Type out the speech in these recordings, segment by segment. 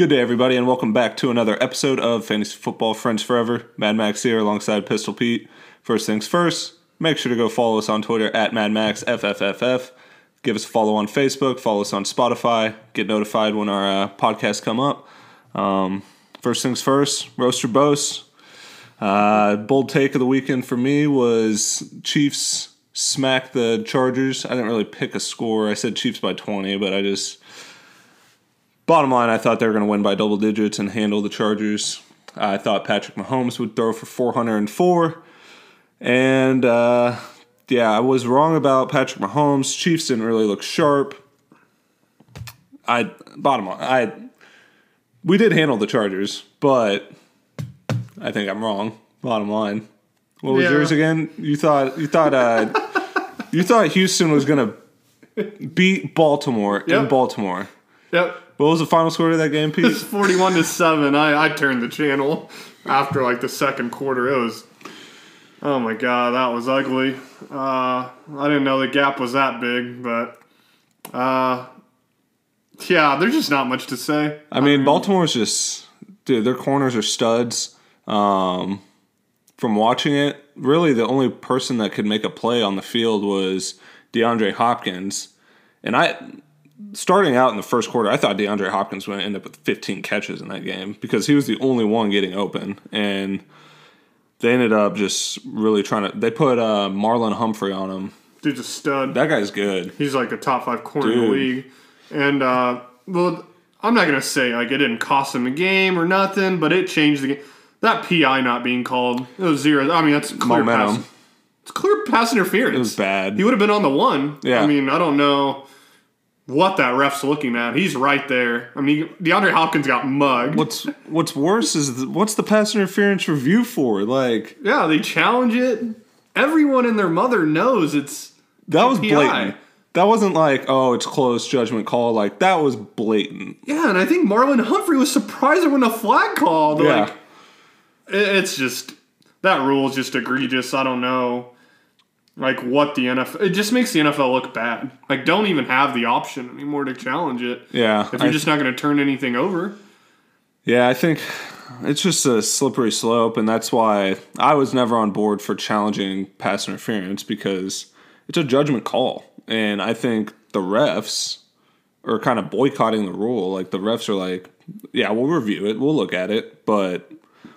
Good day, everybody, and welcome back to another episode of Fantasy Football Friends Forever. Mad Max here alongside Pistol Pete. First things first, make sure to go follow us on Twitter at MadMaxFFFF. Give us a follow on Facebook, follow us on Spotify, get notified when our uh, podcasts come up. Um, first things first, Roast or Boast. Uh, bold take of the weekend for me was Chiefs smack the Chargers. I didn't really pick a score. I said Chiefs by 20, but I just Bottom line, I thought they were going to win by double digits and handle the Chargers. I thought Patrick Mahomes would throw for 404. And uh, yeah, I was wrong about Patrick Mahomes. Chiefs didn't really look sharp. I bottom line, I we did handle the Chargers, but I think I'm wrong. Bottom line, what was Yeah. yours again? You thought you thought uh, you thought Houston was gonna beat Baltimore in Baltimore. Yep. What was the final score of that game, Pete? It's 41 to 7. I, I turned the channel after like the second quarter. It was, oh my God, that was ugly. Uh, I didn't know the gap was that big, but uh, yeah, there's just not much to say. I mean, Baltimore's just dude. Their corners are studs. Um, from watching it, really the only person that could make a play on the field was DeAndre Hopkins, and I. Starting out in the first quarter, I thought DeAndre Hopkins would end up with 15 catches in that game because he was the only one getting open, and they ended up just really trying to. They put uh, Marlon Humphrey on him. Dude's a stud. That guy's good. He's like a top five corner in the league. And, uh, well, I'm not going to say like it didn't cost him a game or nothing, but it changed the game. That PI not being called, it was zero. I mean, that's clear Momentum. pass. It's clear pass interference. It was bad. He would have been on the one. Yeah. I mean, I don't know what that ref's looking at. He's right there. I mean, DeAndre Hopkins got mugged. What's What's worse is the, what's the pass interference review for? Like Yeah, they challenge it. Everyone and their mother knows it's That was PI. blatant. That wasn't like, oh, it's close judgment call. Like that was blatant. yeah, and I think Marlon Humphrey was surprised when a flag called. Yeah. Like, it's just that rule is just egregious. I don't know, like what the NFL. It just makes the NFL look bad. Like, don't even have the option anymore to challenge it. Yeah. If you're I- just not going to turn anything over. yeah, I think it's just a slippery slope, and that's why I was never on board for challenging pass interference because it's a judgment call, and I think the refs are kind of boycotting the rule. Like the refs are like, yeah, we'll review it, we'll look at it, but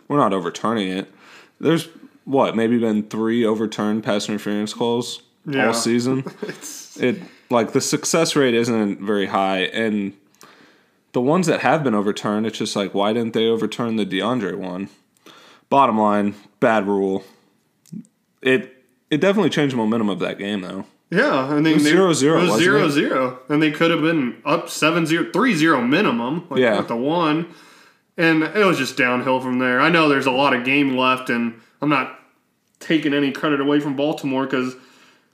we're not overturning it. There's what maybe been three overturned pass interference calls Yeah. all season. it like the success rate isn't very high, and the ones that have been overturned, it's just like why didn't they overturn the DeAndre one? Bottom line, bad rule. It it definitely changed the momentum of that game though. Yeah, and they, was they 0-0, It was wasn't zero it? zero, and they could have been up 7-0, 3-0 minimum. Like Yeah. with the one, and it was just downhill from there. I know there's a lot of game left, and I'm not taking any credit away from Baltimore because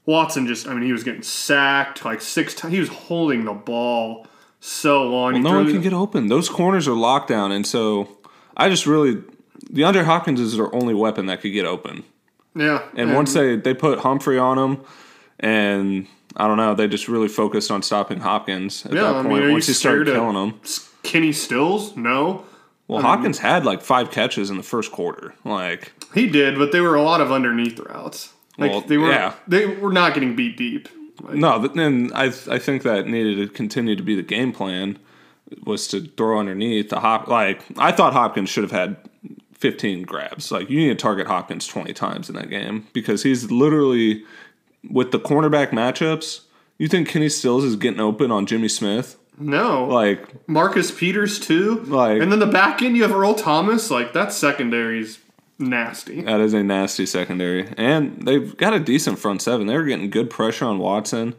Watson just, I mean, he was getting sacked like six times. He was holding the ball so long. He No one the- can get open. Those corners are locked down, and so I just really DeAndre Hopkins is their only weapon that could get open. yeah, And once they they put Humphrey on him, and I don't know, they just really focused on stopping Hopkins at Yeah, that I point. mean, are once you he started killing him, Kenny Stills, no. Well, Hopkins had like five catches in the first quarter. Like, He did, but they were a lot of underneath routes. Like Well, they were, yeah. they were not getting beat deep. Like, no, but then I I think that needed to continue to be the game plan was to throw underneath the hop. Like I thought Hopkins should have had 15 grabs. Like you need to target Hopkins 20 times in that game because he's literally with the cornerback matchups. You think Kenny Stills is getting open on Jimmy Smith? No, Like Marcus Peters too. Like- and then the back end you have Earl Thomas. Like that secondary's nasty. That is a nasty secondary. And they've got a decent front seven. They were getting good pressure on Watson.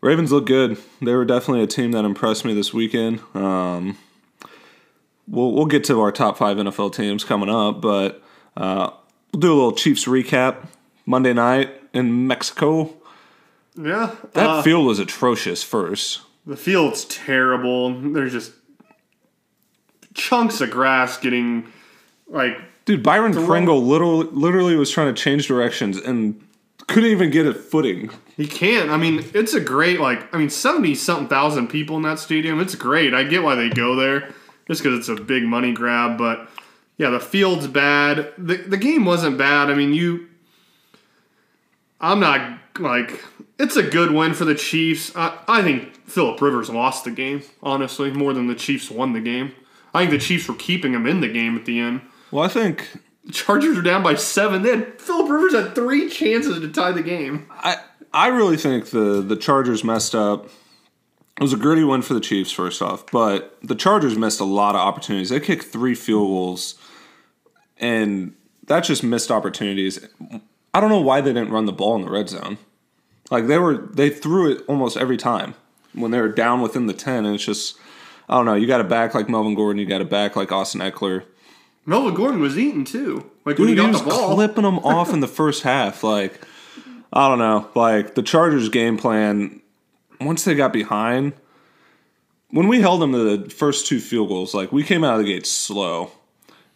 Ravens look good. They were definitely a team that impressed me this weekend. Um, we'll, we'll get to our top five NFL teams coming up, but uh, we'll do a little Chiefs recap. Monday night in Mexico. Yeah, That uh, field was atrocious first. The field's terrible. There's just chunks of grass getting like Dude, Byron Pringle literally, literally was trying to change directions and couldn't even get a footing. He can't. I mean, it's a great like. I mean, seventy something thousand people in that stadium. It's great. I get why they go there. just because it's a big money grab. But yeah, the field's bad. The the game wasn't bad. I mean, you. I'm not like it's a good win for the Chiefs. I, I think Philip Rivers lost the game, honestly, more than the Chiefs won the game. I think the Chiefs were keeping him in the game at the end. Well, I think The Chargers were down by seven. Then Philip Rivers had three chances to tie the game. I I really think the the Chargers messed up. It was a gritty win for the Chiefs, first off, but the Chargers missed a lot of opportunities. They kicked three field goals, and that's just missed opportunities. I don't know why they didn't run the ball in the red zone. Like they were, they threw it almost every time when they were down within the ten, and it's just, I don't know. You got a back like Melvin Gordon, you got a back like Austin Ekeler. Melvin Gordon was eating too. Like when Dude, he he got the ball. clipping them off in the first half. Like, I don't know. Like the Chargers' game plan, once they got behind, when we held them to the first two field goals, like we came out of the gate slow,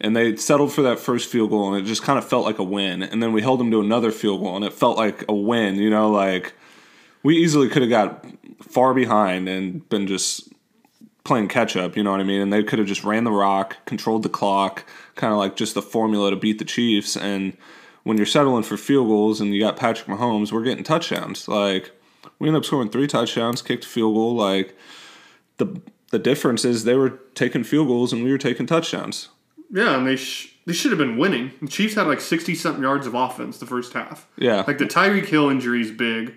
and they settled for that first field goal, and it just kind of felt like a win. And then we held them to another field goal, and it felt like a win. You know, like we easily could have got far behind and been just playing catch up, you know what I mean? And they could have just ran the rock, controlled the clock, kind of like just the formula to beat the Chiefs. And when you're settling for field goals and you got Patrick Mahomes, we're getting touchdowns. Like we ended up scoring three touchdowns, kicked a field goal. Like the the difference is they were taking field goals and we were taking touchdowns. Yeah, and they sh- they should have been winning. The Chiefs had like sixty something yards of offense the first half. Yeah. Like the Tyreek Hill injury is big.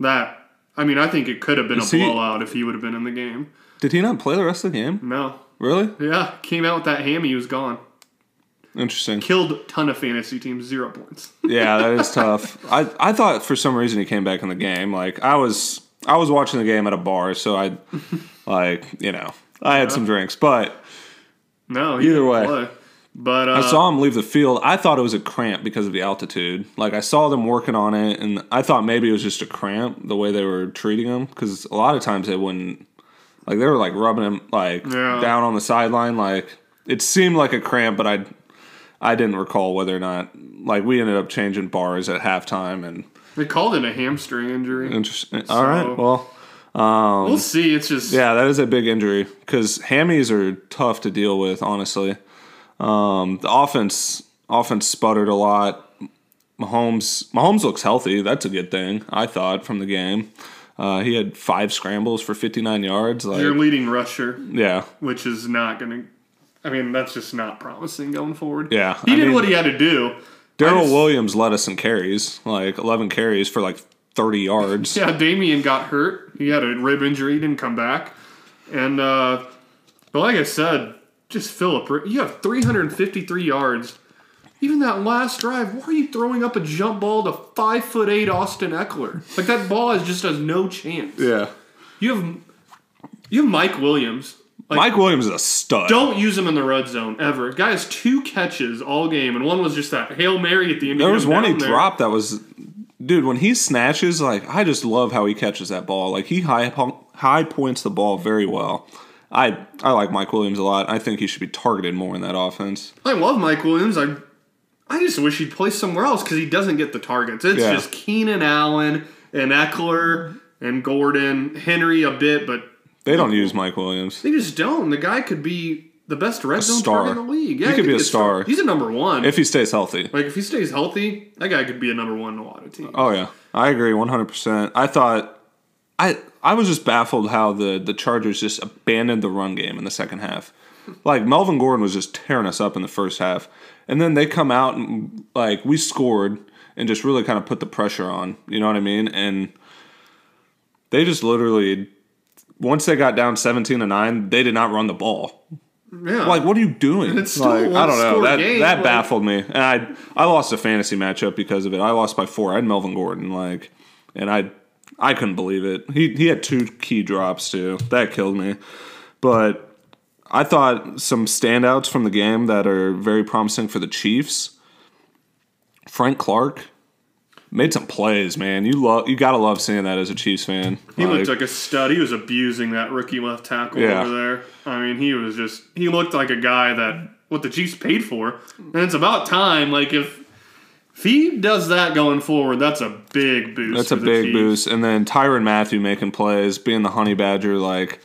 That I mean, I think it could have been Is a he- blowout if he would have been in the game. Did he not play the rest of the game? No. Really? Yeah, came out with that hammy, he was gone. Interesting. Killed a ton of fantasy teams, zero points. Yeah, that is tough. I I thought for some reason he came back in the game. Like I was I was watching the game at a bar, so I like you know I had some drinks, but No, he Either way. play. But uh, I saw him leave the field. I thought it was a cramp because of the altitude. Like I saw them working on it, and I thought maybe it was just a cramp the way they were treating him. Because a lot of times they wouldn't, like they were like rubbing him like Yeah. down on the sideline. Like it seemed like a cramp, but I I didn't recall whether or not. Like we ended up changing bars at halftime, and they called it a hamstring injury. interesting. All right, well. We'll see. It's just Yeah, that is a big injury because hammies are tough to deal with. Honestly, um, the offense offense sputtered a lot. Mahomes Mahomes looks healthy. That's a good thing. I thought from the game. Uh, he had five scrambles for 59 yards. Like, your leading rusher, yeah, which is not going to. I mean, that's just not promising going forward. Yeah, he I did mean- what he had to do. Darrel Williams led us in carries, like 11 carries for like 30 yards. Yeah, Damien got hurt. He had a rib injury. He didn't come back. And, uh, but like I said, just Philip, you have 353 yards. Even that last drive, why are you throwing up a jump ball to five foot eight Austin Ekeler? Like that ball has just has no chance. Yeah. You have you have Mike Williams. Like, Mike Williams is a stud. don't use him in the red zone ever. Guy has two catches all game, and one was just that hail mary at the end. There was one he there. dropped that was, dude. When he snatches, like I just love how he catches that ball. Like he high high points the ball very well. I I like Mike Williams a lot. I think he should be targeted more in that offense. I love Mike Williams. I I just wish he'd play somewhere else because he doesn't get the targets. It's Yeah. just Keenan Allen and Ekeler and Gordon, Henry a bit, but They don't use Mike Williams. they just don't. The guy could be the best red zone star. target in the league. He could be a star. He's a number one. If he stays healthy. like if he stays healthy, that guy could be a number one in a lot of teams. Oh yeah, I agree one hundred percent. I thought I I was just baffled how the the Chargers just abandoned the run game in the second half. Like Melvin Gordon was just tearing us up in the first half, and then they come out and like we scored and just really kind of put the pressure on. You know what I mean? And they just literally once they got down seventeen to nine, they did not run the ball. Yeah, Like, what are you doing? It's still like, I don't know. That game, that like- baffled me, and I I lost a fantasy matchup because of it. I lost by four. I had Melvin Gordon, like, and I I couldn't believe it. He he had two key drops too. That killed me. But I thought some standouts from the game that are very promising for the Chiefs. Frank Clark made some plays, man. You love you gotta love seeing that as a Chiefs fan. He Like, looked like a stud. He was abusing that rookie left tackle Yeah. over there. I mean, he was just he looked like a guy that what the Chiefs paid for. And it's about time. Like if if he does that going forward, that's a big boost. That's a big Chiefs. boost. And then Tyrann Mathieu making plays, being the honey badger, like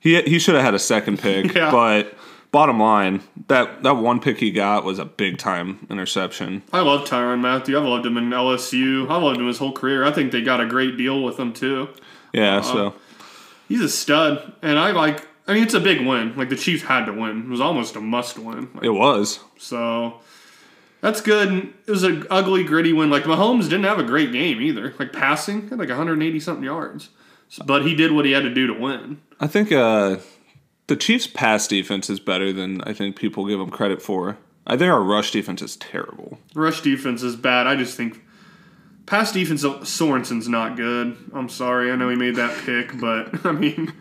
he he should have had a second pick, Yeah. but bottom line, that that one pick he got was a big time interception. I love Tyrann Mathieu. I've loved him in LSU. I've loved him his whole career. I think they got a great deal with him too. Yeah, so He's a stud, and I like. I mean, it's a big win. Like the Chiefs had to win. It was almost a must win. Like, it was. so that's good. It was an ugly, gritty win. Like Mahomes didn't have a great game either. Like passing, had like 180 something yards, So- but he did what he had to do to win. I think uh, the Chiefs' pass defense is better than I think people give them credit for. I think our rush defense is terrible. Rush defense is bad. I just think pass defense Sorensen's not good. I'm sorry. I know he made that pick, but I mean,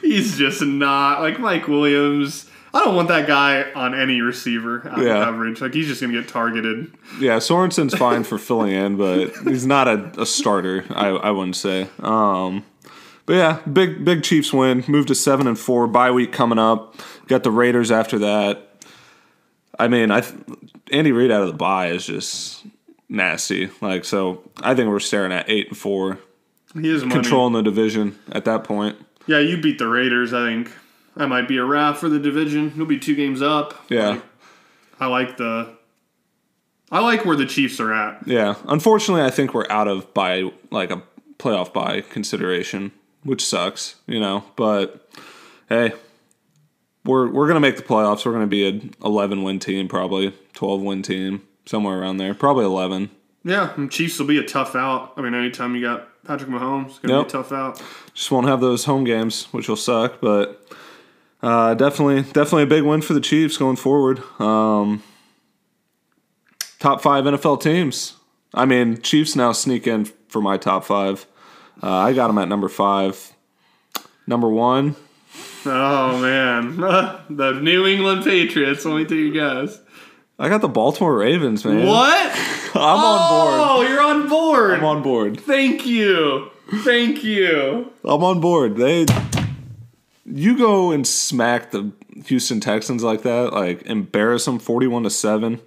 he's just not like Mike Williams. I don't want that guy on any receiver out of Yeah. coverage. Like he's just gonna get targeted. Yeah, Sorensen's fine for filling in, but he's not a, a starter. I, I wouldn't say. Um, but yeah, big big Chiefs win. Moved to seven and four. Bye week coming up. Got the Raiders after that. I mean, I Andy Reid out of the bye is just nasty. Like so, I think we're staring at eight and four, He is money. controlling the division at that point. Yeah, you beat the Raiders. I think that might be a wrap for the division. You'll be two games up. Yeah. Like, I like the. I like where the Chiefs are at. Yeah, unfortunately, I think we're out of by like a playoff by consideration, which sucks, you know. But hey, we're we're gonna make the playoffs. We're gonna be an eleven win team, probably twelve win team, somewhere around there, probably eleven. Yeah, and Chiefs will be a tough out. I mean, anytime you got Patrick Mahomes, it's gonna Yep. be a tough out. Just won't have those home games, which will suck. But uh, definitely, definitely a big win for the Chiefs going forward. Um, top five NFL teams. I mean, Chiefs now sneak in for my top five. Uh, I got them at number five. Number one, Oh man, the New England Patriots. Let me take a guess. I got the Baltimore Ravens, man. What? I'm on board. Oh, you're on board. I'm on board. Thank you. Thank you. I'm on board. They, you go and smack the Houston Texans like that, like embarrass them, forty-one to seven.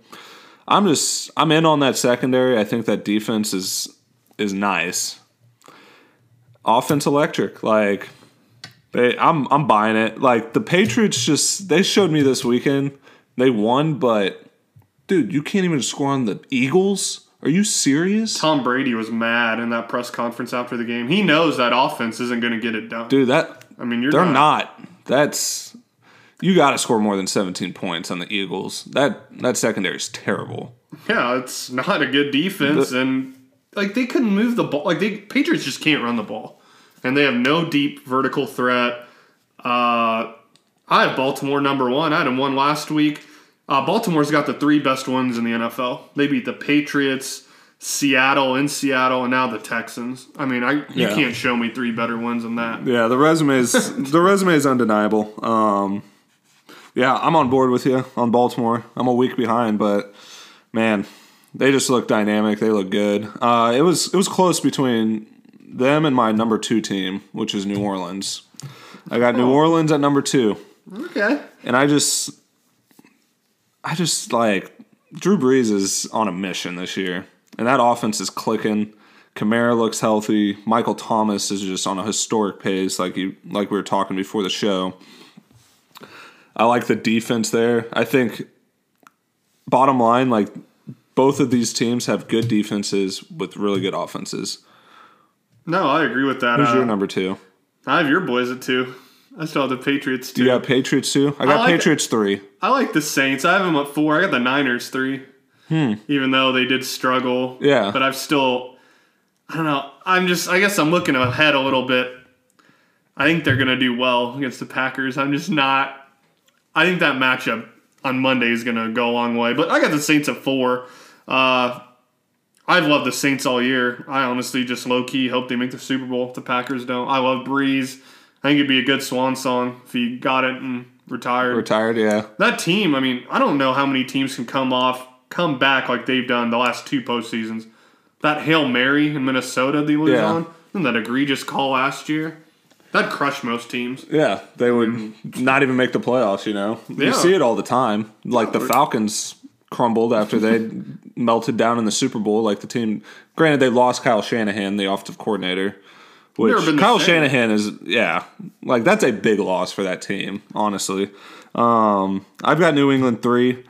I'm just, I'm in on that secondary. I think that defense is is nice. Offense electric, like they, I'm I'm buying it. Like the Patriots, just they showed me this weekend. They won, but dude, you can't even score on the Eagles. Are you serious? Tom Brady was mad in that press conference after the game. He knows that offense isn't going to get it done. Dude, that I mean, you're They're not. not. That's you got to score more than 17 points on the Eagles. That that secondary is terrible. Yeah, it's not a good defense, and like they couldn't move the ball. Like they Patriots just can't run the ball, and they have no deep vertical threat. Uh, I have Baltimore number one. I had them one last week. Uh, Baltimore's got the three best ones in the NFL. They beat the Patriots, Seattle in Seattle, and now the Texans. I mean, I you Yeah. can't show me three better ones than that. Yeah, the resume is the resume is undeniable. Um, yeah, I'm on board with you on Baltimore. I'm a week behind, but man, they just look dynamic. They look good. Uh, it was it was close between them and my number two team, which is New Orleans. I got New Orleans at number two. Okay. And I just, I just like Drew Brees is on a mission this year, and that offense is clicking. Kamara looks healthy. Michael Thomas is just on a historic pace, like you, like we were talking before the show. I like the defense there. I think, bottom line, like both of these teams have good defenses with really good offenses. No, I agree with that. Who's Uh, your number two? I have your boys at two. I still have the Patriots too. You got Patriots too. I got like- Patriots three. I like the Saints. I have them at four. I got the Niners three. Hmm. Even though they did struggle. Yeah. But I've still, I don't know. I'm just, I guess I'm looking ahead a little bit. I think they're going to do well against the Packers. I'm just not, I think that matchup on Monday is going to go a long way. But I got the Saints at four. Uh, I've loved the Saints all year. I honestly just low key hope they make the Super Bowl if the Packers don't. I love Brees. I think it'd be a good swan song if he got it and retired Retired, yeah. that team, I mean, I don't know how many teams can come off, come back like they've done the last two postseasons. That Hail Mary in Minnesota they lose Yeah. on, and that egregious call last year, that crushed most teams. Yeah, they would not even make the playoffs, you know. Yeah. You see it all the time. Like the Falcons crumbled after they melted down in the Super Bowl like the team granted they lost Kyle Shanahan, the offensive coordinator, Which Never been the Kyle. Shanahan is, yeah, like that's a big loss for that team, honestly. Um, I've got New England three,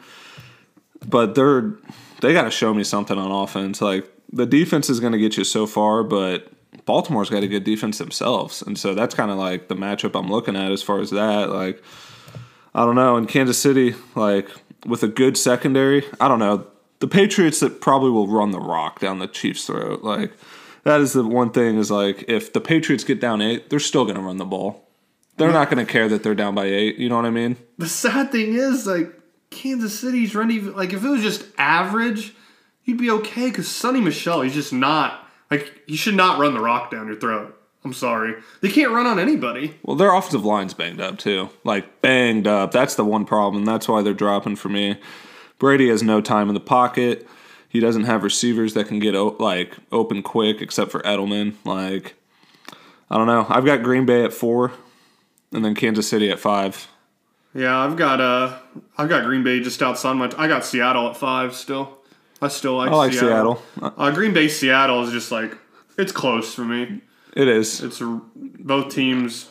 but they're they got to show me something on offense. Like the defense is going to get you so far, but Baltimore's got a good defense themselves, and so that's kind of like the matchup I'm looking at as far as that. Like, I don't know. In Kansas City, like with a good secondary, I don't know. The Patriots that probably will run the rock down the Chiefs' throat. Like that is the one thing is like if the Patriots get down eight, they're still going to run the ball. They're not going to care that they're down by eight. You know what I mean? The sad thing is, like, Kansas City's running, like, if it was just average, you'd be okay because Sony Michel, he's just not, like, you should not run the rock down your throat. I'm sorry. They can't run on anybody. Well, their offensive line's banged up too. Like banged up. That's the one problem. That's why they're dropping for me. Brady has no time in the pocket. He doesn't have receivers that can get o- like open quick, except for Edelman. Like, I don't know. I've got Green Bay at four, and then Kansas City at five. Yeah, I've got, uh, I've got Green Bay just outside my, I got Seattle at five still. I still like I like Seattle. Uh, Green Bay Seattle is just like, it's close for me. It is. It's both teams,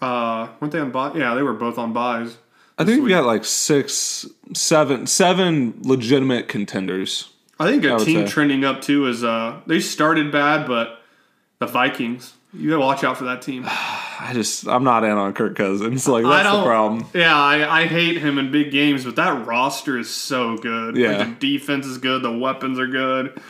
uh, weren't they on bye? Yeah, they were both on byes. I think we got like six, seven, seven legitimate contenders. I think a team say. trending up too is uh they started bad, but the Vikings. You gotta watch out for that team. I just I'm not in on Kirk Cousins. Like I that's the problem. Yeah, I, I hate him in big games, but that roster is so good. Like, Yeah. the defense is good. The weapons are good.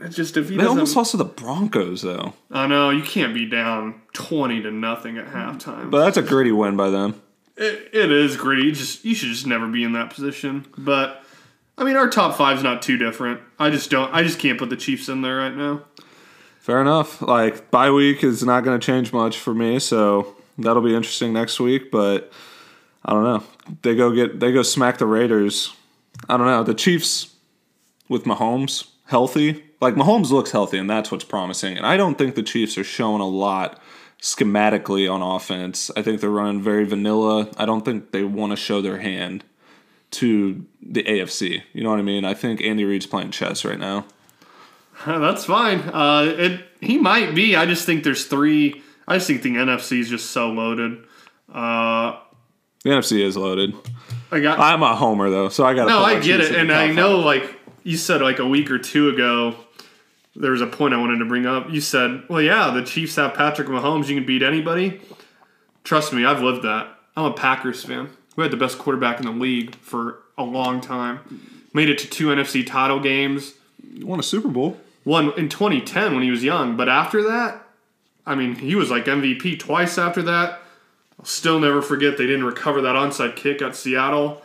It's just if he They almost lost to the Broncos though, I know you can't be down twenty to nothing at halftime. but that's a gritty win by them. It, it is gritty. You just you should just never be in that position. But I mean, our top five's not too different. I just don't. I just can't put the Chiefs in there right now. Fair enough. Like bye week is not going to change much for me, so that'll be interesting next week. But I don't know. They go get they go smack the Raiders. I don't know. The Chiefs with Mahomes healthy, like Mahomes looks healthy, and that's what's promising. And I don't think the Chiefs are showing a lot schematically on offense. I think they're running very vanilla. I don't think they want to show their hand to the AFC. You know what I mean? I think Andy Reid's playing chess right now. That's fine. Uh, it he might be. I just think there's three. I just think the NFC is just so loaded. Uh, The NFC is loaded. I got I'm a homer though, so I got. To No. I get it, and I know like you said like a week or two ago. There was a point I wanted to bring up. You said, "Well, yeah, the Chiefs have Patrick Mahomes. You can beat anybody." Trust me, I've lived that. I'm a Packers fan. We had the best quarterback in the league for a long time. Made it to two NFC title games. won a Super Bowl. Won in 2010 when he was young, but after that, I mean, he was like MVP twice after that. I'll still never forget they didn't recover that onside kick at Seattle.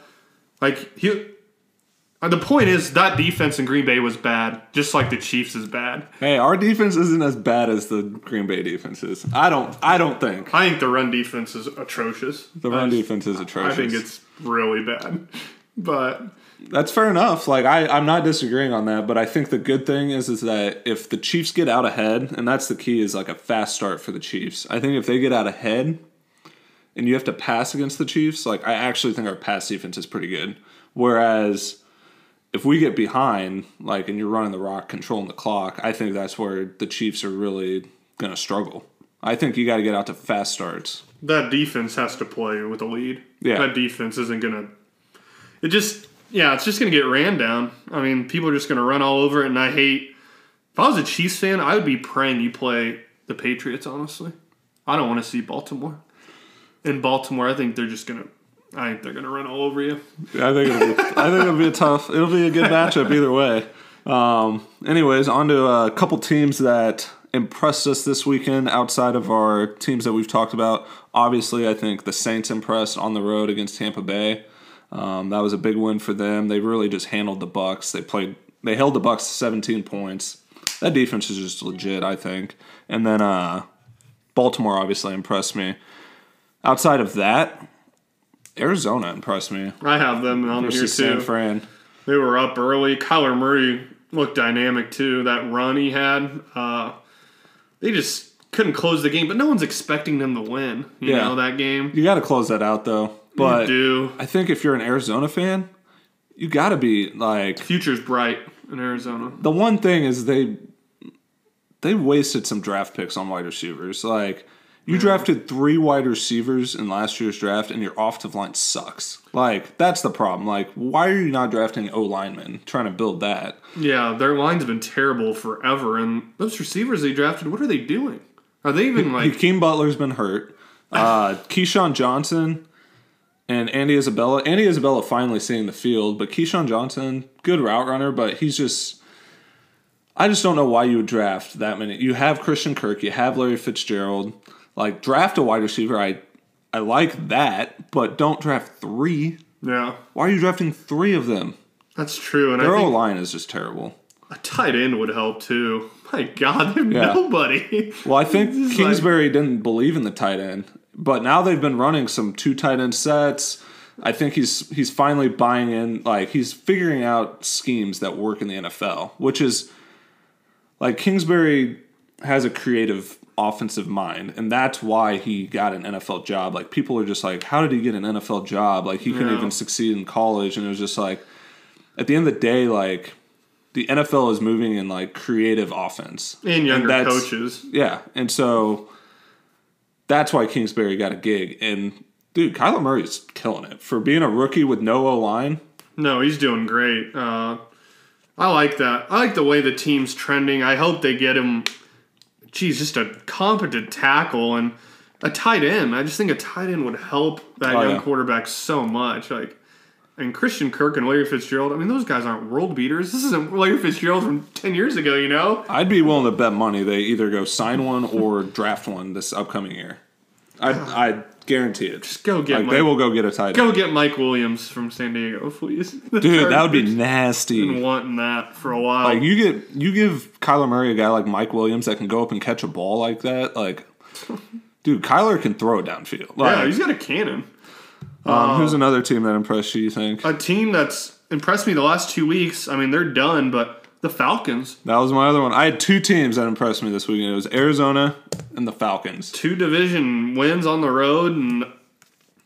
Like he Uh, the point is that defense in Green Bay was bad, just like the Chiefs is bad. Hey, our defense isn't as bad as the Green Bay defense is. I don't. I don't think I think the run defense is atrocious. the run defense is atrocious. I think it's really bad. But That's fair enough. Like I, I'm not disagreeing on that, but I think the good thing is is that if the Chiefs get out ahead, and that's the key, is like a fast start for the Chiefs. I think if they get out ahead, and you have to pass against the Chiefs, like I actually think our pass defense is pretty good. Whereas if we get behind, like and you're running the rock, controlling the clock, I think that's where the Chiefs are really gonna struggle. I think you got to get out to fast starts. that defense has to play with a lead. Yeah. That defense isn't gonna. It just yeah, it's just gonna get ran down. I mean, people are just gonna run all over it, and I hate. If I was a Chiefs fan, I would be praying you play the Patriots. Honestly, I don't want to see Baltimore. In Baltimore, I think they're just gonna. I think they're gonna run all over you. I think it'll be, I think it'll be a tough. It'll be a good matchup either way. Um, anyways, on to a couple teams that impressed us this weekend outside of our teams that we've talked about. Obviously, I think the Saints impressed on the road against Tampa Bay. Um, that was a big win for them. They really just handled the Bucs. They played. They held the Bucs to 17 points. That defense is just legit, I think. And then uh, Baltimore obviously impressed me. Outside of that, Arizona impressed me I have them on here versus San too. Fran. They were up early. Kyler Murray looked dynamic too. That run he had, uh, they just couldn't close the game. But no one's expecting them to win. You Yeah. know that game. You got to close that out though. But you do. I think if you're an Arizona fan, you got to be like Future's bright in Arizona. the one thing is they they wasted some draft picks on wide receivers. Like you drafted three wide receivers in last year's draft, and your offensive line sucks. Like that's the problem. Like why are you not drafting O linemen, trying to build that? Yeah, their line's been terrible forever, and those receivers they drafted, what are they doing? Are they even like? Hakeem Butler's been hurt. Uh, KeeSean Johnson and Andy Isabella. Andy Isabella finally seeing the field, but KeeSean Johnson, good route runner, but he's just. I just don't know why you would draft that many. You have Christian Kirk, you have Larry Fitzgerald. Like draft a wide receiver. I I like that, but don't draft three. yeah, Why are you drafting three of them? that's true. And Their I O line is just terrible. a tight end would help too. My God, Yeah. nobody. Well, I think is like- Kingsbury didn't believe in the tight end, but now they've been running some two tight end sets. I think he's he's finally buying in. Like he's figuring out schemes that work in the NFL, which is like Kingsbury has a creative offensive mind, and that's why he got an NFL job. Like people are just like, how did he get an NFL job? Like he couldn't Yeah. even succeed in college, and it was just like, at the end of the day, like the NFL is moving in like creative offense And younger that's- coaches. yeah, and so that's why Kingsbury got a gig. And dude, Kyler Murray's killing it for being a rookie with no O line. No, he's doing great. Uh, I like that. I like the way the team's trending. I hope they get him. Geez, just a competent tackle and a tight end. I just think a tight end would help that Oh, young yeah. quarterback so much. Like, and Christian Kirk and Larry Fitzgerald. I mean, those guys aren't world beaters. This isn't Larry Fitzgerald from ten years ago. You know? I'd be willing to bet money they either go sign one or draft one this upcoming year. I I guarantee it. Just go get Like Mike, they will go get a tight end. go get Mike Williams from San Diego, please. Dude, that would be nasty. Been wanting that for a while. Like you get you give Kyler Murray a guy like Mike Williams that can go up and catch a ball like that. Like, dude, Kyler can throw it downfield. Like, yeah, he's got a cannon. um, who's another team that impressed you? You think? a team that's impressed me the last two weeks. I mean, they're done, but the Falcons, That was my other one. I had two teams that impressed me this weekend. It was Arizona and the Falcons. two division wins on the road, and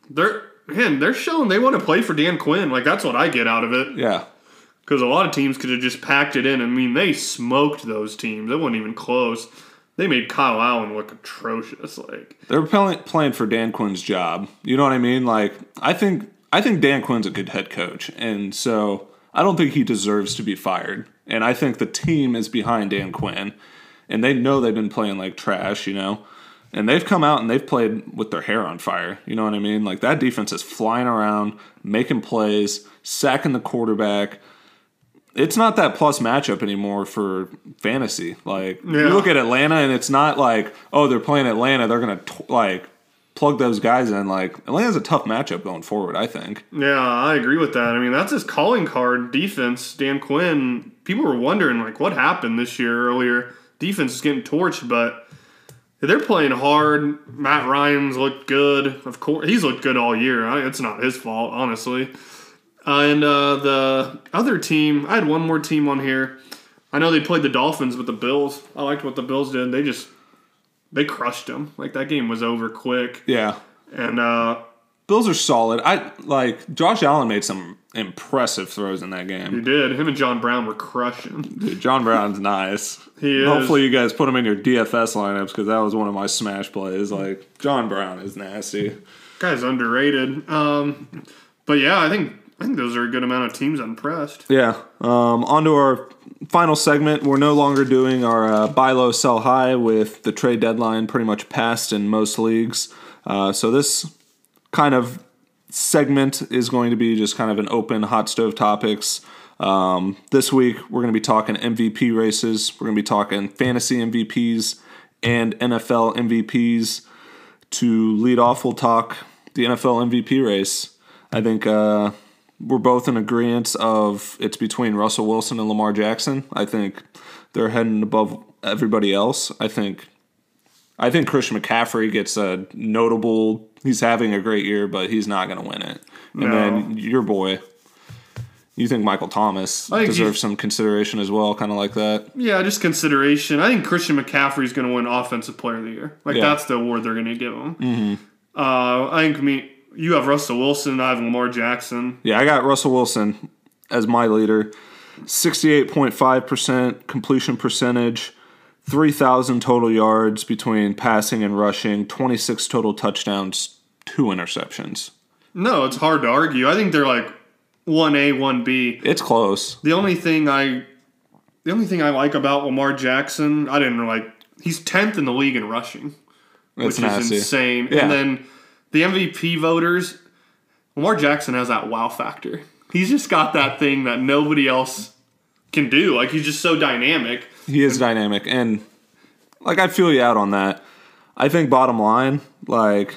they're man, they're showing they want to play for Dan Quinn. Like that's what I get out of it. Yeah. Because a lot of teams could have just packed it in. I mean, they smoked those teams. It wasn't even close. They made Kyle Allen look atrocious. Like They're playing playing for Dan Quinn's job. You know what I mean? Like I think I think Dan Quinn's a good head coach, and so I don't think he deserves to be fired. And I think the team is behind Dan Quinn, and they know they've been playing like trash. You know, and they've come out and they've played with their hair on fire. You know what I mean? Like that defense is flying around, making plays, sacking the quarterback. It's not that plus matchup anymore for fantasy. Like you look at Atlanta, and it's not like oh they're playing Atlanta, they're gonna like plug those guys in. Like Atlanta's a tough matchup going forward. I think. Yeah, I agree with that. I mean, that's his calling card defense. Dan Quinn, people were wondering, like, what happened this year earlier? Defense is getting torched, but they're playing hard. Matt Ryan's looked good. Of course, he's looked good all year. It's not his fault, honestly. Uh, and uh, the other team, I had one more team on here. I know they played the Dolphins but the Bills. I liked what the Bills did. They just, they crushed them. Like, that game was over quick. Yeah, And, uh, Bills are solid. I like Josh Allen made some impressive throws in that game. he did. Him and John Brown were crushing. Dude, John Brown's nice. He is. Hopefully you guys put him in your DFS lineups because that was one of my smash plays. Like John Brown is nasty. Guy's underrated. Um, but yeah, I think I think those are a good amount of teams impressed. Yeah. Um, on to our final segment. We're no longer doing our uh, buy low, sell high with the trade deadline pretty much passed in most leagues. Uh, so this kind of segment is going to be just kind of an open hot stove topics. Um, this week we're going to be talking MVP races. We're going to be talking fantasy MVPs and NFL MVPs. To lead off, we'll talk the NFL MVP race. I think uh, we're both in agreement of it's between Russell Wilson and Lamar Jackson. I think they're heading above everybody else. I think I think Christian McCaffrey gets a notable. He's having a great year, but he's not going to win it. And then your boy, you think Michael Thomas think deserves some consideration as well, kind of like that. Yeah, just consideration. I think Christian McCaffrey's going to win Offensive Player of the Year. Like Yeah. that's the award they're going to give him. Mm-hmm. Uh, I think me. You have Russell Wilson. And I have Lamar Jackson. Yeah, I got Russell Wilson as my leader. 68.5% completion percentage, 3,000 total yards between passing and rushing, 26 total touchdowns, two interceptions. No, it's hard to argue. I think they're like one A, one B. It's close. The only thing I, the only thing I like about Lamar Jackson, I didn't like. He's tenth in the league in rushing, It's which nasty. is insane. Yeah. And then the MVP voters, Lamar Jackson has that wow factor. He's just got that thing that nobody else can do. Like he's just so dynamic. He is dynamic, and like I feel you out on that. I think bottom line, like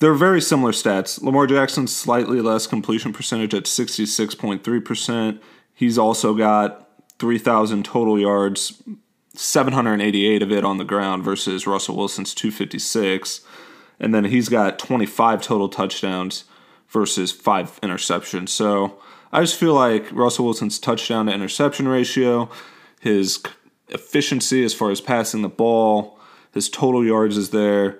they're very similar stats. Lamar Jackson's slightly less completion percentage at sixty six point three percent. He's also got three thousand total yards, seven hundred eighty eight of it on the ground versus Russell Wilson's two fifty six, and then he's got twenty five total touchdowns versus five interceptions. So I just feel like Russell Wilson's touchdown to interception ratio, his efficiency as far as passing the ball, his total yards is there,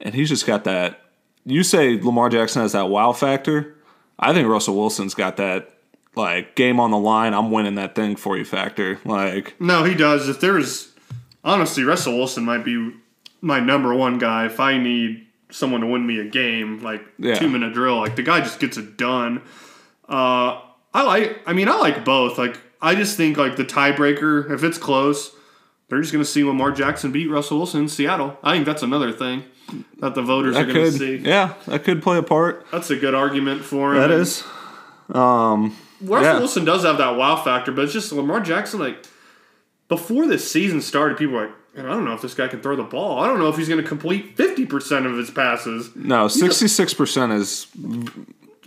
and he's just got that. You say Lamar Jackson has that wow factor. I think Russell Wilson's got that like game on the line. I'm winning that thing for you factor. Like No, he does. If there's honestly, Russell Wilson might be my number one guy. If I need someone to win me a game, like Yeah. two minute drill, like the guy just gets it done. Uh, I like. I mean, I like both. Like, I just think like the tiebreaker, if it's close, they're just gonna see Lamar Jackson beat Russell Wilson in Seattle. I think that's another thing that the voters are that gonna see. yeah, that could play a part. That's a good argument for him. That is. Um, Russell Yeah. Wilson does have that wow factor, but it's just Lamar Jackson. Like before this season started, people were like, "Man, "I don't know if this guy can throw the ball. I don't know if he's going to complete fifty percent of his passes." no, 66% is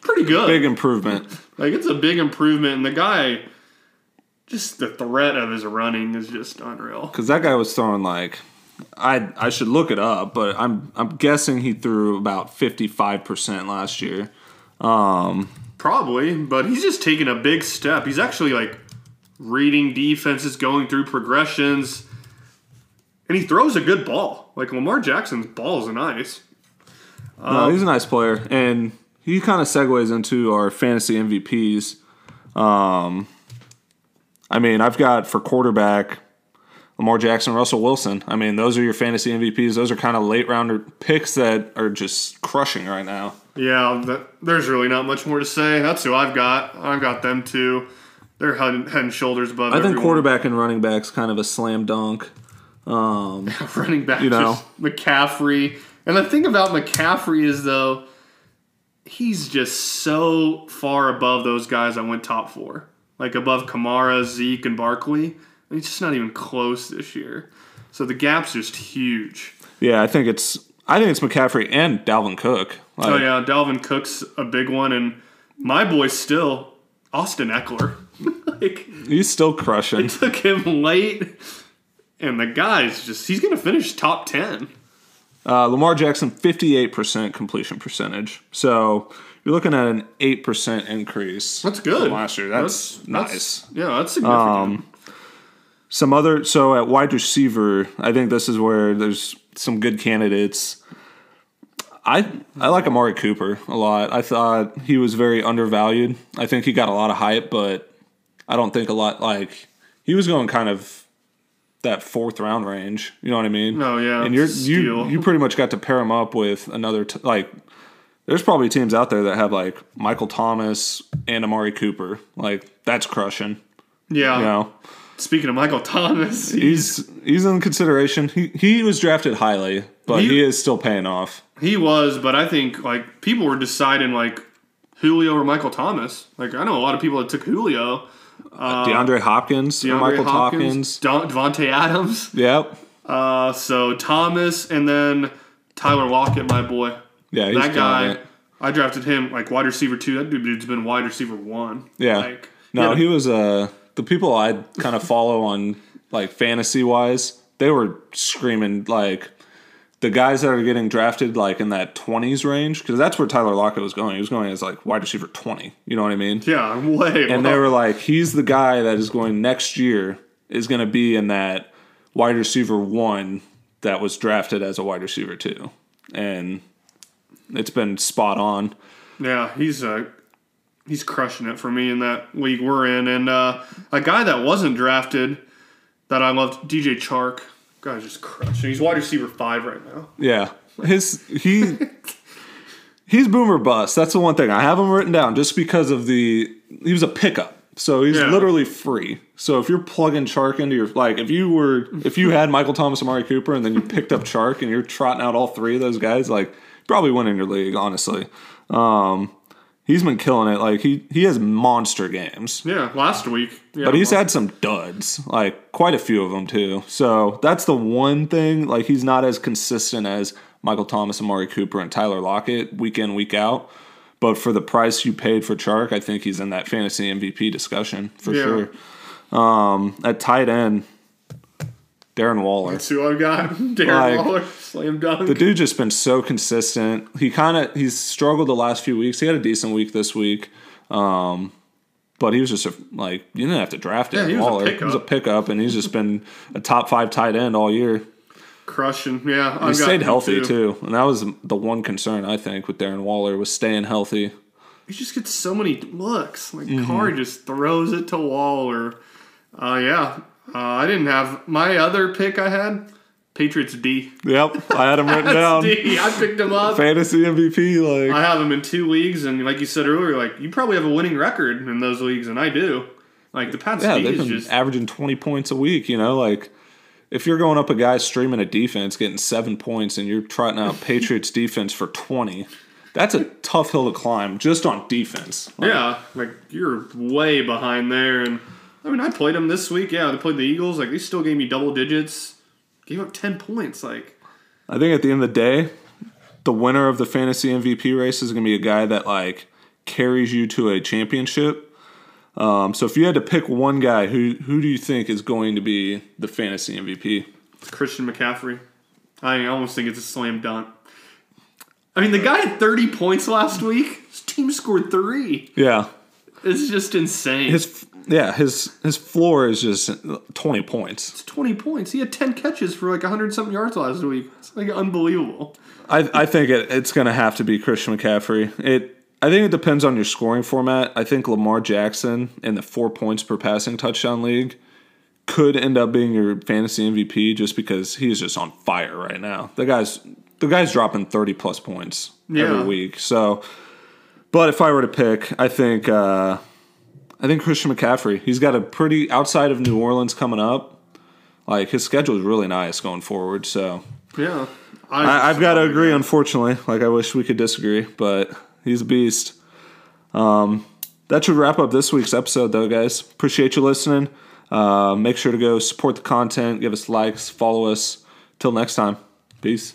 Pretty good. big improvement. Like it's a big improvement, and the guy, just the threat of his running is just unreal. Because that guy was throwing like, I I should look it up, but I'm I'm guessing he threw about 55% last year. Um, Probably, but he's just taking a big step. He's actually like reading defenses, going through progressions, and he throws a good ball. Like Lamar Jackson's ball is nice. No, he's a nice player, and he kind of segues into our fantasy MVPs. Um, I mean, I've got for quarterback Lamar Jackson, Russell Wilson. I mean, those are your fantasy MVPs. Those are kind of late rounder picks that are just crushing right now. Yeah, th there's really not much more to say. That's who I've got. I've got them too. They're head, head and shoulders above. I think everyone. quarterback and running back's kind of a slam dunk. Um, running back, you know. McCaffrey. And the thing about McCaffrey is though, he's just so far above those guys I went top four, like above Kamara, Zeke, and Barkley. He's just not even close this year. So the gap's just huge. Yeah, I think it's I think it's McCaffrey and Dalvin Cook. Oh, like, Oh yeah, Dalvin Cook's a big one, and my boy still Austin Ekeler. like He's still crushing. It took him late, and the guy's just—he's going to finish top ten. Uh, Lamar Jackson, 58% completion percentage. So you're looking at an 8% increase. That's good. Last year. That's, nice. yeah, that's significant. Some other, so at wide receiver, I think this is where there's some good candidates. I I like Amari Cooper a lot. I thought he was very undervalued. I think he got a lot of hype, but I don't think a lot like he was going kind of that fourth round range. You know what I mean? Oh, yeah, and you're steal. you you pretty much got to pair him up with another t- like. There's probably teams out there that have like Michael Thomas and Amari Cooper. Like that's crushing. yeah. You know, Speaking of Michael Thomas, he, he's he's in consideration. He he was drafted highly, but He- he is still paying off. he was, but I think like people were deciding like Julio or Michael Thomas. Like I know a lot of people that took Julio, DeAndre Hopkins, DeAndre Michael Hopkins, Hopkins. Don, Davante Adams. Yep. Uh, so Thomas and then Tyler Lockett, my boy. Yeah, he's that guy, it. I drafted him like wide receiver two. That dude's been wide receiver one. Yeah. Like, No, yeah, he was uh the people I kind of follow on like fantasy wise, they were screaming like the guys that are getting drafted like in that 20s range because that's where Tyler Lockett was going. He was going as like wide receiver 20. You know what I mean? yeah, way. And they were like, he's the guy that is going next year is going to be in that wide receiver one that was drafted as a wide receiver two, and it's been spot on. Yeah, he's uh, he's crushing it for me in that league we're in, and uh, a guy that wasn't drafted that I loved, DJ Chark. God, just crushing. He's wide receiver five right now. Yeah, his he he's boomer bust. That's the one thing I have him written down just because of the he was a pickup. So he's Yeah. literally free. So if you're plugging Chark into your like, if you were if you had Michael Thomas, Amari Cooper, and then you picked up Chark and you're trotting out all three of those guys, like probably winning your league, honestly. Um, he's been killing it. Like he he has monster games. Yeah, last week. Yeah, But he's had some duds, like quite a few of them too. So that's the one thing. Like he's not as consistent as Michael Thomas, Amari Cooper, and Tyler Lockett week in week out. But for the price you paid for Chark, I think he's in that fantasy MVP discussion for Yeah. sure. Um, at tight end, Darren Waller. That's who I've got. Darren Like, Waller, slam dunk. The dude just been so consistent. He kind of he's struggled the last few weeks. He had a decent week this week, um, but he was just a, like you didn't have to draft Yeah, him. he was Waller. He was a pickup. and he's just been a top five tight end all year. Crushing. Yeah, He I've got stayed healthy too. and that was the one concern I think with Darren Waller was staying healthy. He just gets so many looks. Like Mm-hmm. Carr just throws it to Waller. Uh, yeah, uh, I didn't have my other pick. I had Patriots D. Yep, I had him written down. D. I picked him up. Fantasy MVP, like I have him in two leagues, and like you said earlier, like you probably have a winning record in those leagues, and I do. Like the Pats yeah, D they've is been just averaging twenty points a week. You know, like if you're going up a guy streaming a defense, getting seven points, and you're trotting out Patriots defense for twenty, that's a tough hill to climb just on defense. Like, yeah, like you're way behind there. And I mean, I played them this week. Yeah, they played the Eagles. Like they still gave me double digits. Gave up ten points. Like I think at the end of the day, the winner of the fantasy MVP race is going to be a guy that like carries you to a championship. Um, so if you had to pick one guy, who who do you think is going to be the fantasy MVP? Christian McCaffrey. I almost think it's a slam dunk. I mean, the guy had 30 points last week. His team scored three. Yeah, It's just insane. his yeah his his floor is just twenty points. it's 20 points. He had 10 catches for like 100 something yards last week. It's like unbelievable. I I think it, it's going to have to be Christian McCaffrey. It I think it depends on your scoring format. I think Lamar Jackson in the four points per passing touchdown league could end up being your fantasy MVP just because he is just on fire right now. The guy's the guy's dropping thirty plus points Yeah. every week. So, but if I were to pick, I think uh, I think Christian McCaffrey. He's got a pretty outside of New Orleans coming up. Like his schedule is really nice going forward. So Yeah. I, I've got to agree, unfortunately. Like, I wish we could disagree, but he's a beast. Um, that should wrap up this week's episode, though, guys. Appreciate you listening. Uh, make sure to go support the content, give us likes, follow us. Till next time, peace.